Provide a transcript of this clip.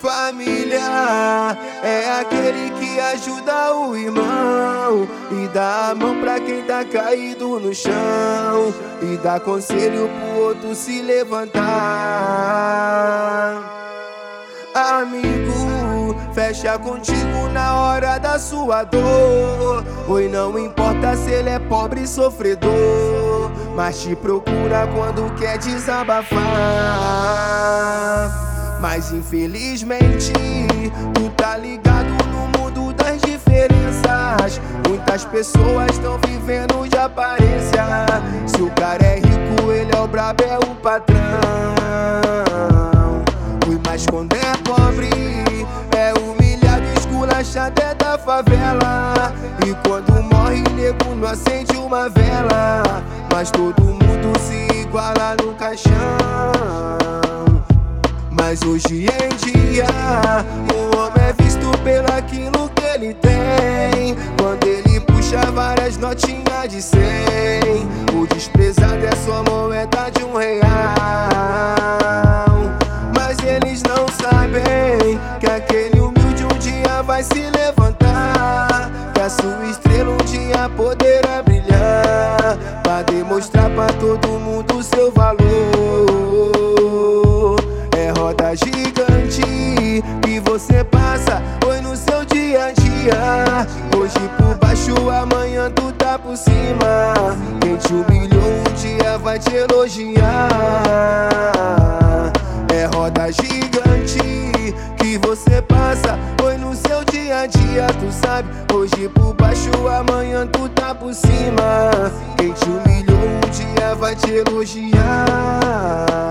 Família é aquele que ajuda o irmão e dá a mão pra quem tá caído no chão e dá conselho pro outro se levantar. Amigo, fecha contigo na hora da sua dor. Oi, não importa se ele é pobre e sofredor, mas te procura quando quer desabafar. Mas infelizmente, tu tá ligado no mundo das diferenças. Muitas pessoas estão vivendo de aparência. Se o cara é rico, ele é o brabo, é o patrão. Ui, mas quando é pobre, é humilhado, esculachado é da favela. E quando morre, nego não acende uma vela. Mas todo mundo se iguala no caixão. Mas hoje em dia o homem é visto pelo aquilo que ele tem. Quando ele puxa várias notinhas de cem O desprezado é só moeda de um real. Mas eles não sabem que aquele humilde um dia vai se levantar Que a sua estrela um dia poderá brilhar Pra demonstrar pra todo mundo seu valor dia. Hoje por baixo, amanhã tu tá por cima. Quem te humilhou um dia vai te elogiar. É roda gigante que você passa foi no seu dia a dia. Tu sabe, hoje por baixo, amanhã tu tá por cima. Quem te humilhou um dia vai te elogiar.